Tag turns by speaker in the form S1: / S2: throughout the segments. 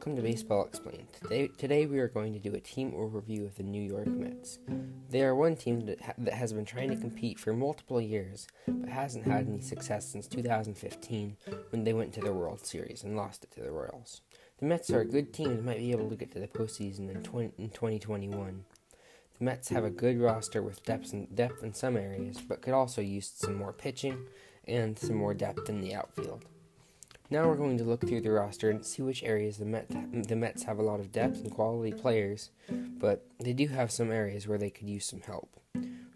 S1: Welcome to Baseball Explained. Today, today we are going to do a team overview of the New York Mets. They are one team that, ha- that has been trying to compete for multiple years, but hasn't had any success since 2015 when they went to the World Series and lost it to the Royals. The Mets are a good team that might be able to get to the postseason in, 20, in 2021. The Mets have a good roster with depth in, depth in some areas, but could also use some more pitching and some more depth in the outfield. Now we're going to look through the roster and see which areas the Mets, the Mets have a lot of depth and quality players, but they do have some areas where they could use some help.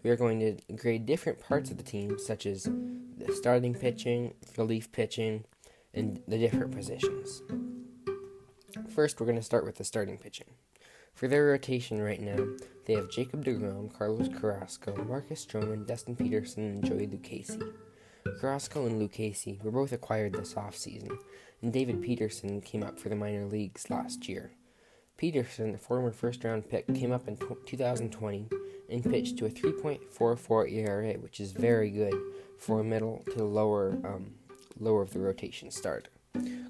S1: We are going to grade different parts of the team, such as the starting pitching, relief pitching, and the different positions. First, we're going to start with the starting pitching. For their rotation right now, they have Jacob DeGrom, Carlos Carrasco, Marcus Stroman, Dustin Peterson, and Joey Lucchesi. Carrasco and Lucchesi were both acquired this offseason, and David Peterson came up for the minor leagues last year. Peterson, a former first round pick, came up in 2020 and pitched to a 3.44 ERA, which is very good for a middle to lower um, lower of the rotation starter.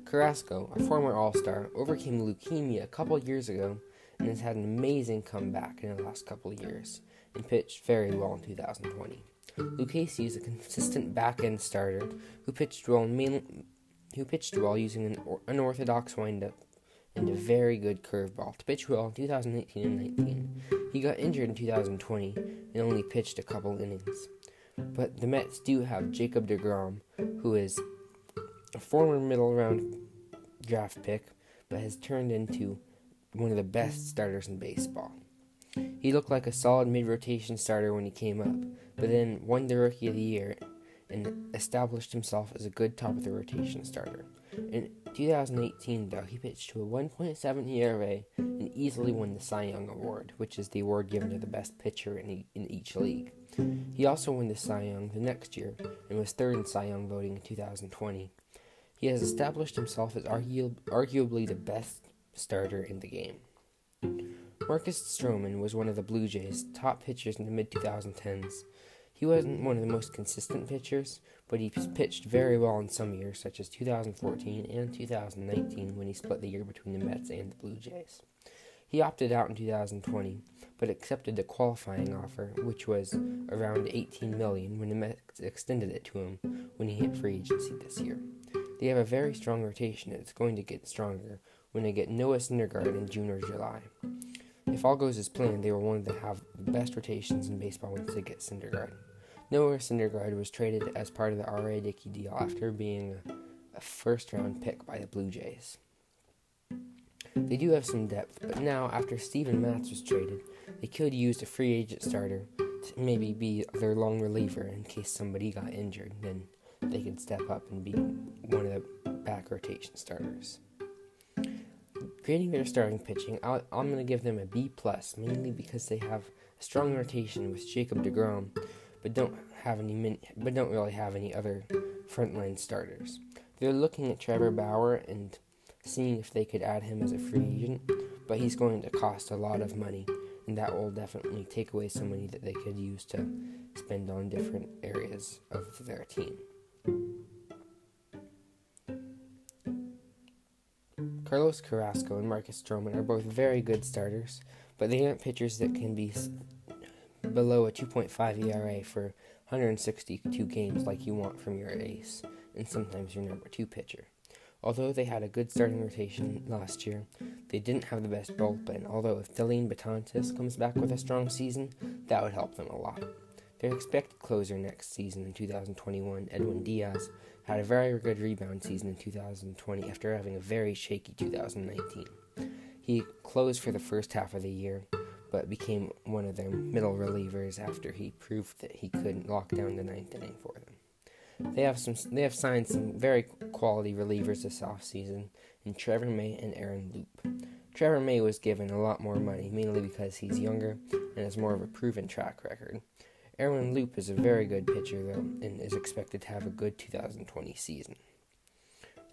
S1: Carrasco, a former All Star, overcame leukemia a couple years ago and has had an amazing comeback in the last couple years and pitched very well in 2020. Lucchesi is a consistent back-end starter who pitched well, who pitched well using an unorthodox windup and a very good curveball to pitch well in 2018 and 19. He got injured in 2020 and only pitched a couple innings. But the Mets do have Jacob DeGrom, who is a former middle round draft pick, but has turned into one of the best starters in baseball. He looked like a solid mid rotation starter when he came up, but then won the Rookie of the Year and established himself as a good top of the rotation starter. In 2018, though, he pitched to a 1.7 ERA and easily won the Cy Young Award, which is the award given to the best pitcher in, e- in each league. He also won the Cy Young the next year and was third in Cy Young voting in 2020. He has established himself as argu- arguably the best starter in the game. Marcus Stroman was one of the Blue Jays' top pitchers in the mid 2010s. He wasn't one of the most consistent pitchers, but he pitched very well in some years, such as 2014 and 2019, when he split the year between the Mets and the Blue Jays. He opted out in 2020, but accepted the qualifying offer, which was around 18 million when the Mets extended it to him when he hit free agency this year. They have a very strong rotation, and it's going to get stronger when they get Noah Syndergaard in June or July. If all goes as planned, they will want to have the best rotations in baseball once they get Syndergaard. Noah Syndergaard was traded as part of the R.A. Dickey deal after being a first round pick by the Blue Jays. They do have some depth, but now after Steven Matz was traded, they could use a free agent starter to maybe be their long reliever in case somebody got injured. Then they could step up and be one of the back rotation starters. Grading their starting pitching, i am going to give them a B plus, mainly because they have a strong rotation with Jacob Degrom, but don't have any min- but don't really have any other frontline starters. They're looking at Trevor Bauer and seeing if they could add him as a free agent, but he's going to cost a lot of money, and that will definitely take away some money that they could use to spend on different areas of their team. Carlos Carrasco and Marcus Stroman are both very good starters, but they aren't pitchers that can be below a 2.5 ERA for 162 games like you want from your ace, and sometimes your number two pitcher. Although they had a good starting rotation last year, they didn't have the best bullpen, although if Dellin Betances comes back with a strong season, that would help them a lot. Their expected closer next season in 2021, Edwin Diaz, had a very good rebound season in 2020 after having a very shaky 2019. He closed for the first half of the year, but became one of their middle relievers after he proved that he could lock down the ninth inning for them. They have some. They have signed some very quality relievers this offseason in Trevor May and Aaron Loup. Trevor May was given a lot more money, mainly because he's younger and has more of a proven track record. Aaron Loup is a very good pitcher, though, and is expected to have a good 2020 season.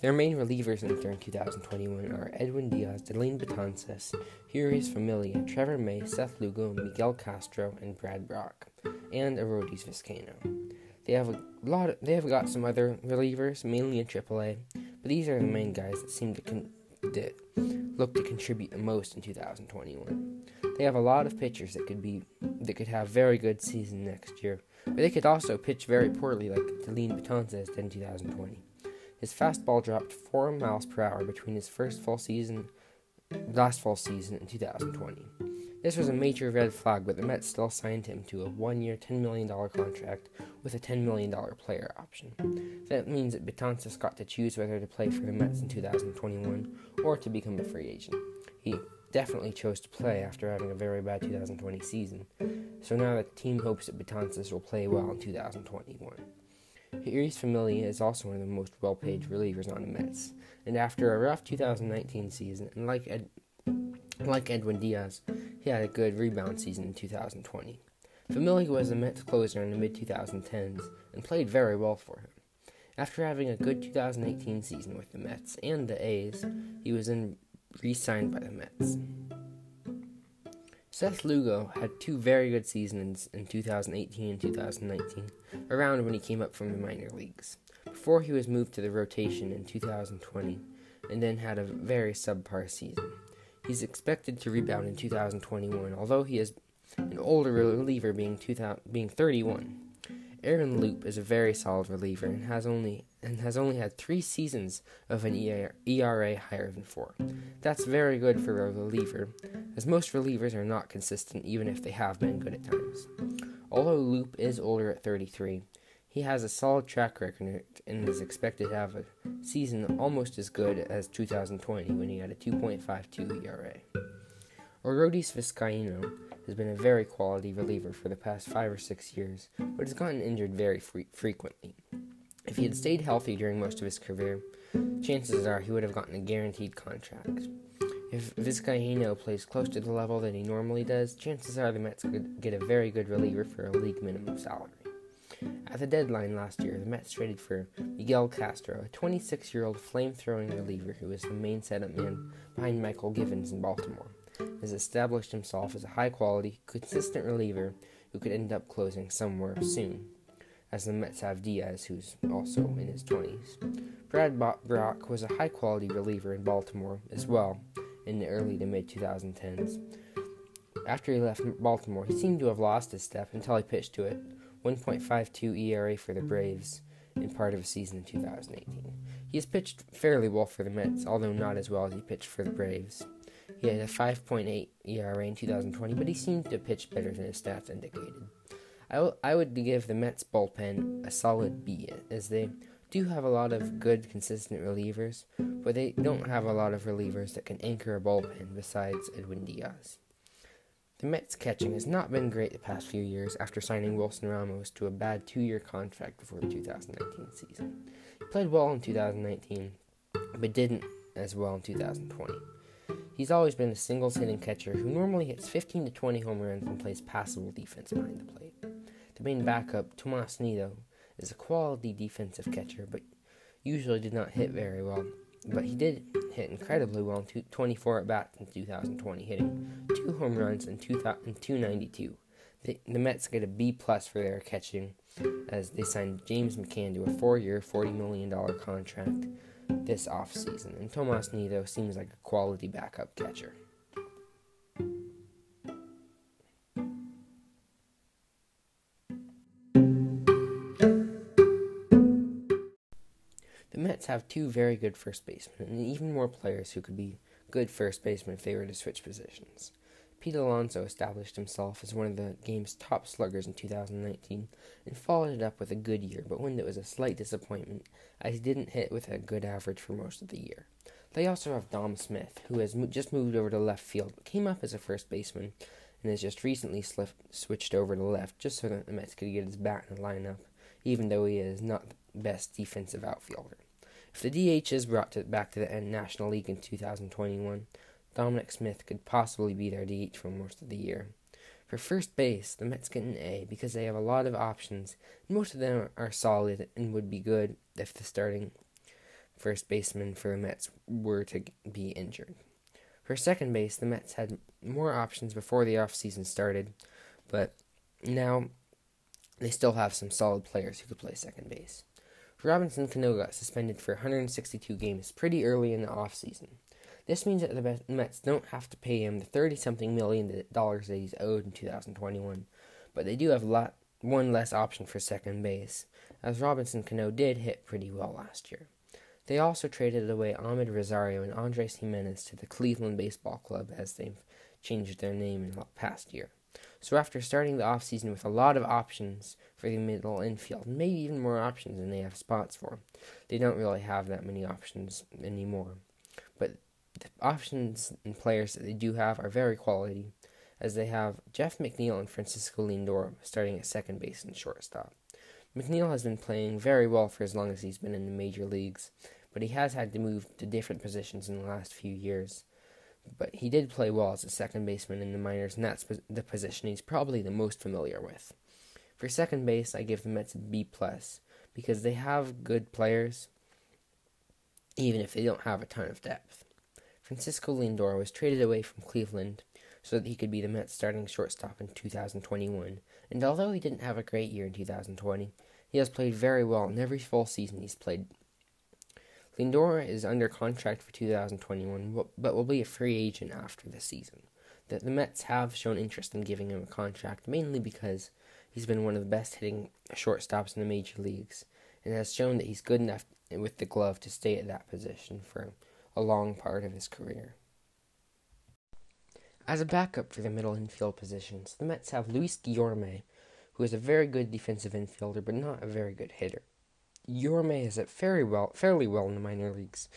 S1: Their main relievers in during 2021 are Edwin Diaz, Dellin Betances, Jeurys Familia, Trevor May, Seth Lugo, Miguel Castro, and Brad Brach, and Arodys Vizcaino. They have a lot. Of, they have got some other relievers, mainly in AAA, but these are the main guys that seem to con- that look to contribute the most in 2021. They have a lot of pitchers that could be that could have very good season next year, but they could also pitch very poorly like Dellin Betances did in 2020. His fastball dropped 4 miles per hour between his first full season last fall season in 2020. This was a major red flag, but the Mets still signed him to a one year, $10 million contract with a $10 million player option. That means that Betances got to choose whether to play for the Mets in 2021 or to become a free agent. He definitely chose to play after having a very bad 2020 season, so now the team hopes that Betances will play well in 2021. Jeurys Familia is also one of the most well paid relievers on the Mets, and after a rough 2019 season, and like Ed, like Edwin Diaz, he had a good rebound season in 2020. Familia was a Mets closer in the mid 2010s and played very well for him. After having a good 2018 season with the Mets and the A's, he was then re signed by the Mets. Seth Lugo had two very good seasons in 2018 and 2019, around when he came up from the minor leagues, before he was moved to the rotation in 2020, and then had a very subpar season. He's expected to rebound in 2021, although he is an older reliever, being, 2000, being 31. Aaron Loup is a very solid reliever and has only and has only had three seasons of an ERA higher than four. That's very good for a reliever, as most relievers are not consistent even if they have been good at times. Although Loup is older at 33, he has a solid track record and is expected to have a season almost as good as 2020 when he had a 2.52 ERA. Arodys Vizcaino has been a very quality reliever for the past five or six years, but has gotten injured very fre- frequently. If he had stayed healthy during most of his career, chances are he would have gotten a guaranteed contract. If Vizcaino plays close to the level that he normally does, chances are the Mets could get a very good reliever for a league minimum salary. At the deadline last year, the Mets traded for Miguel Castro, a 26 year old flame throwing reliever who is the main setup man behind Mychal Givens in Baltimore. Has established himself as a high quality, consistent reliever who could end up closing somewhere soon, as the Mets have Diaz, who's also in his 20s. Brad Brach was a high quality reliever in Baltimore as well in the early to mid 2010s. After he left Baltimore, he seemed to have lost his step until he pitched to it 1.52 ERA for the Braves in part of a season in 2018. He has pitched fairly well for the Mets, although not as well as he pitched for the Braves. He had a 5.8 ERA in 2020, but he seemed to pitch better than his stats indicated. I, w- I would give the Mets bullpen a solid B, as they do have a lot of good, consistent relievers, but they don't have a lot of relievers that can anchor a bullpen besides Edwin Diaz. The Mets' catching has not been great the past few years after signing Wilson Ramos to a bad two year contract before the 2019 season. He played well in 2019, but didn't as well in 2020. He's always been a singles hitting catcher who normally hits 15 to 20 home runs and plays passable defense behind the plate. The main backup, Tomas Nido, is a quality defensive catcher, but usually did not hit very well but he did hit incredibly well in 24 at bats in 2020, hitting two home runs and 292. The, the Mets get a B plus for their catching as they signed James McCann to a four-year, $40 million contract this offseason, and Tomas Nido seems like a quality backup catcher. The Mets have two very good first basemen and even more players who could be good first basemen if they were to switch positions. Pete Alonso established himself as one of the game's top sluggers in 2019 and followed it up with a good year, but one that was a slight disappointment as he didn't hit with a good average for most of the year. They also have Dom Smith, who has mo- just moved over to left field, but came up as a first baseman and has just recently switched over to left just so that the Mets could get his bat in the lineup, even though he is not the best defensive outfielder. If the DH is brought to, back to the National League in 2021, Dominic Smith could possibly be their DH for most of the year. For first base, the Mets get an A because they have a lot of options, and most of them are solid and would be good if the starting first baseman for the Mets were to be injured. For second base, the Mets had more options before the offseason started, but now they still have some solid players who could play second base. Robinson Cano got suspended for 162 games pretty early in the offseason. This means that the Mets don't have to pay him the 30 something million dollars that he's owed in 2021, but they do have lot, one less option for second base, as Robinson Cano did hit pretty well last year. They also traded away Amed Rosario and Andres Gimenez to the Cleveland Baseball Club as they've changed their name in the past year. So after starting the offseason with a lot of options for the middle infield, maybe even more options than they have spots for, they don't really have that many options anymore. The options and players that they do have are very quality, as they have Jeff McNeil and Francisco Lindor starting at second base and shortstop. McNeil has been playing very well for as long as he's been in the major leagues, but he has had to move to different positions in the last few years. But he did play well as a second baseman in the minors, and that's the position he's probably the most familiar with. For second base, I give the Mets a B plus because they have good players, even if they don't have a ton of depth. Francisco Lindor was traded away from Cleveland so that he could be the Mets starting shortstop in 2021. And although he didn't have a great year in 2020, he has played very well in every full season he's played. Lindor is under contract for 2021, but will be a free agent after the season. The, the Mets have shown interest in giving him a contract, mainly because he's been one of the best hitting shortstops in the major leagues, and has shown that he's good enough with the glove to stay at that position for a long part of his career. As a backup for the middle infield positions, the Mets have Luis Guillorme, who is a very good defensive infielder but not a very good hitter. Guillorme is at very well, fairly well in the minor leagues,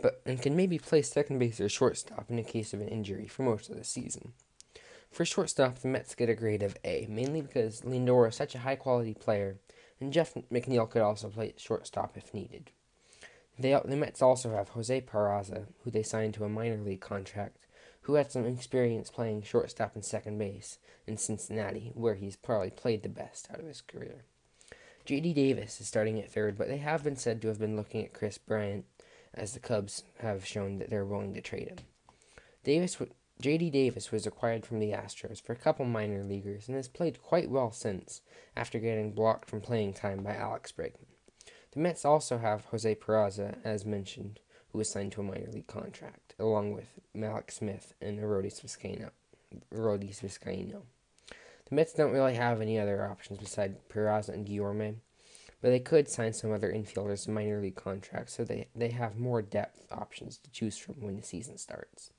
S1: but and can maybe play second base or shortstop in the case of an injury for most of the season. For shortstop, the Mets get a grade of A, mainly because Lindor is such a high quality player, and Jeff McNeil could also play shortstop if needed. They, the Mets also have Jose Peraza, who they signed to a minor league contract, who had some experience playing shortstop and second base in Cincinnati, where he's probably played the best out of his career. J.D. Davis is starting at third, but they have been said to have been looking at Kris Bryant, as the Cubs have shown that they're willing to trade him. Davis, J.D. Davis was acquired from the Astros for a couple minor leaguers and has played quite well since, after getting blocked from playing time by Alex Bregman. The Mets also have Jose Peraza, as mentioned, who was signed to a minor league contract, along with Mallex Smith and Arodys Vizcaino. Arodys Vizcaino. The Mets don't really have any other options besides Peraza and Guillorme, but they could sign some other infielders to minor league contracts, so they, they have more depth options to choose from when the season starts.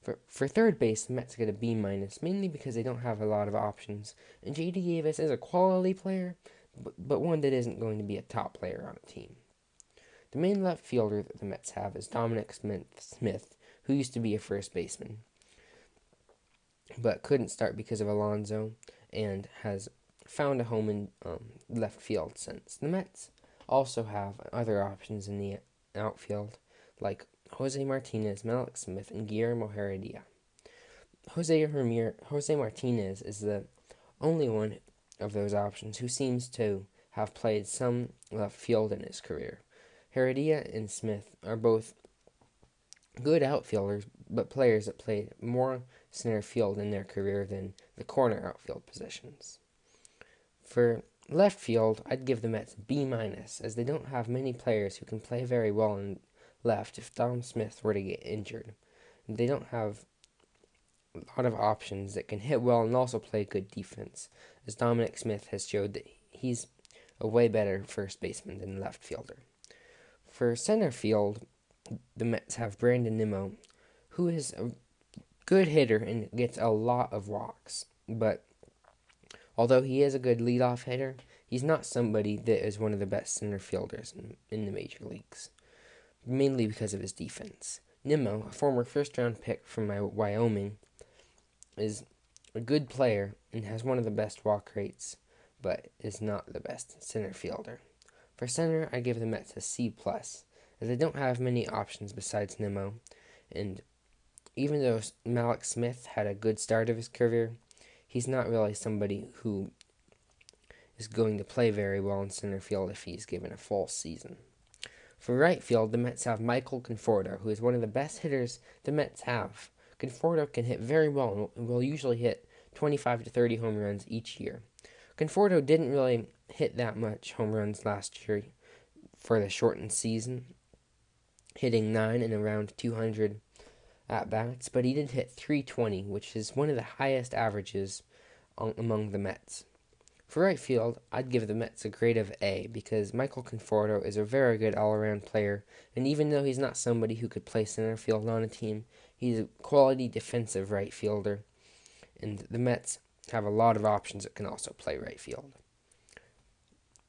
S1: For, for third base, the Mets get a B minus, mainly because they don't have a lot of options, and J.D. Davis is a quality player, but, but one that isn't going to be a top player on a team. The main left fielder that the Mets have is Dominic Smith, who used to be a first baseman, but couldn't start because of Alonso and has found a home in um, left field since. The Mets also have other options in the outfield, like Jose Martinez, Mallex Smith, and Guillermo Heredia. Jose, Ramir- Jose Martinez is the only one of those options who seems to have played some left field in his career. Heredia and Smith are both good outfielders, but players that played more center field in their career than the corner outfield positions. For left field, I'd give the Mets B minus, as they don't have many players who can play very well in left if Dom Smith were to get injured. They don't have a lot of options that can hit well and also play good defense, as Dominic Smith has showed that he's a way better first baseman than left fielder. For center field, the Mets have Brandon Nimmo, who is a good hitter and gets a lot of walks. But although he is a good leadoff hitter, he's not somebody that is one of the best center fielders in, in the major leagues, mainly because of his defense. Nimmo, a former first round pick from Wyoming, is a good player and has one of the best walk rates, but is not the best center fielder. For center, I give the Mets a C plus, as they don't have many options besides Nimmo, and even though Mallex Smith had a good start of his career, he's not really somebody who is going to play very well in center field if he's given a full season. For right field, the Mets have Michael Conforto, who is one of the best hitters the Mets have. Conforto can hit very well and will usually hit 25 to 30 home runs each year. Conforto didn't really hit that much home runs last year for the shortened season, hitting nine and around 200 at bats, but he did hit 320, which is one of the highest averages among the Mets. For right field, I'd give the Mets a grade of A because Michael Conforto is a very good all around player, and even though he's not somebody who could play center field on a team, he's a quality defensive right fielder, and the Mets have a lot of options that can also play right field.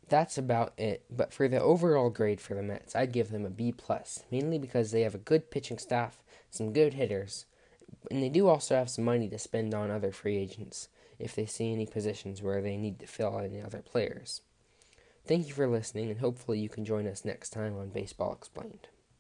S1: That's about it, but for the overall grade for the Mets, I'd give them a B plus, mainly because they have a good pitching staff, some good hitters, and they do also have some money to spend on other free agents if they see any positions where they need to fill any other players. Thank you for listening, and hopefully you can join us next time on Baseball Explained.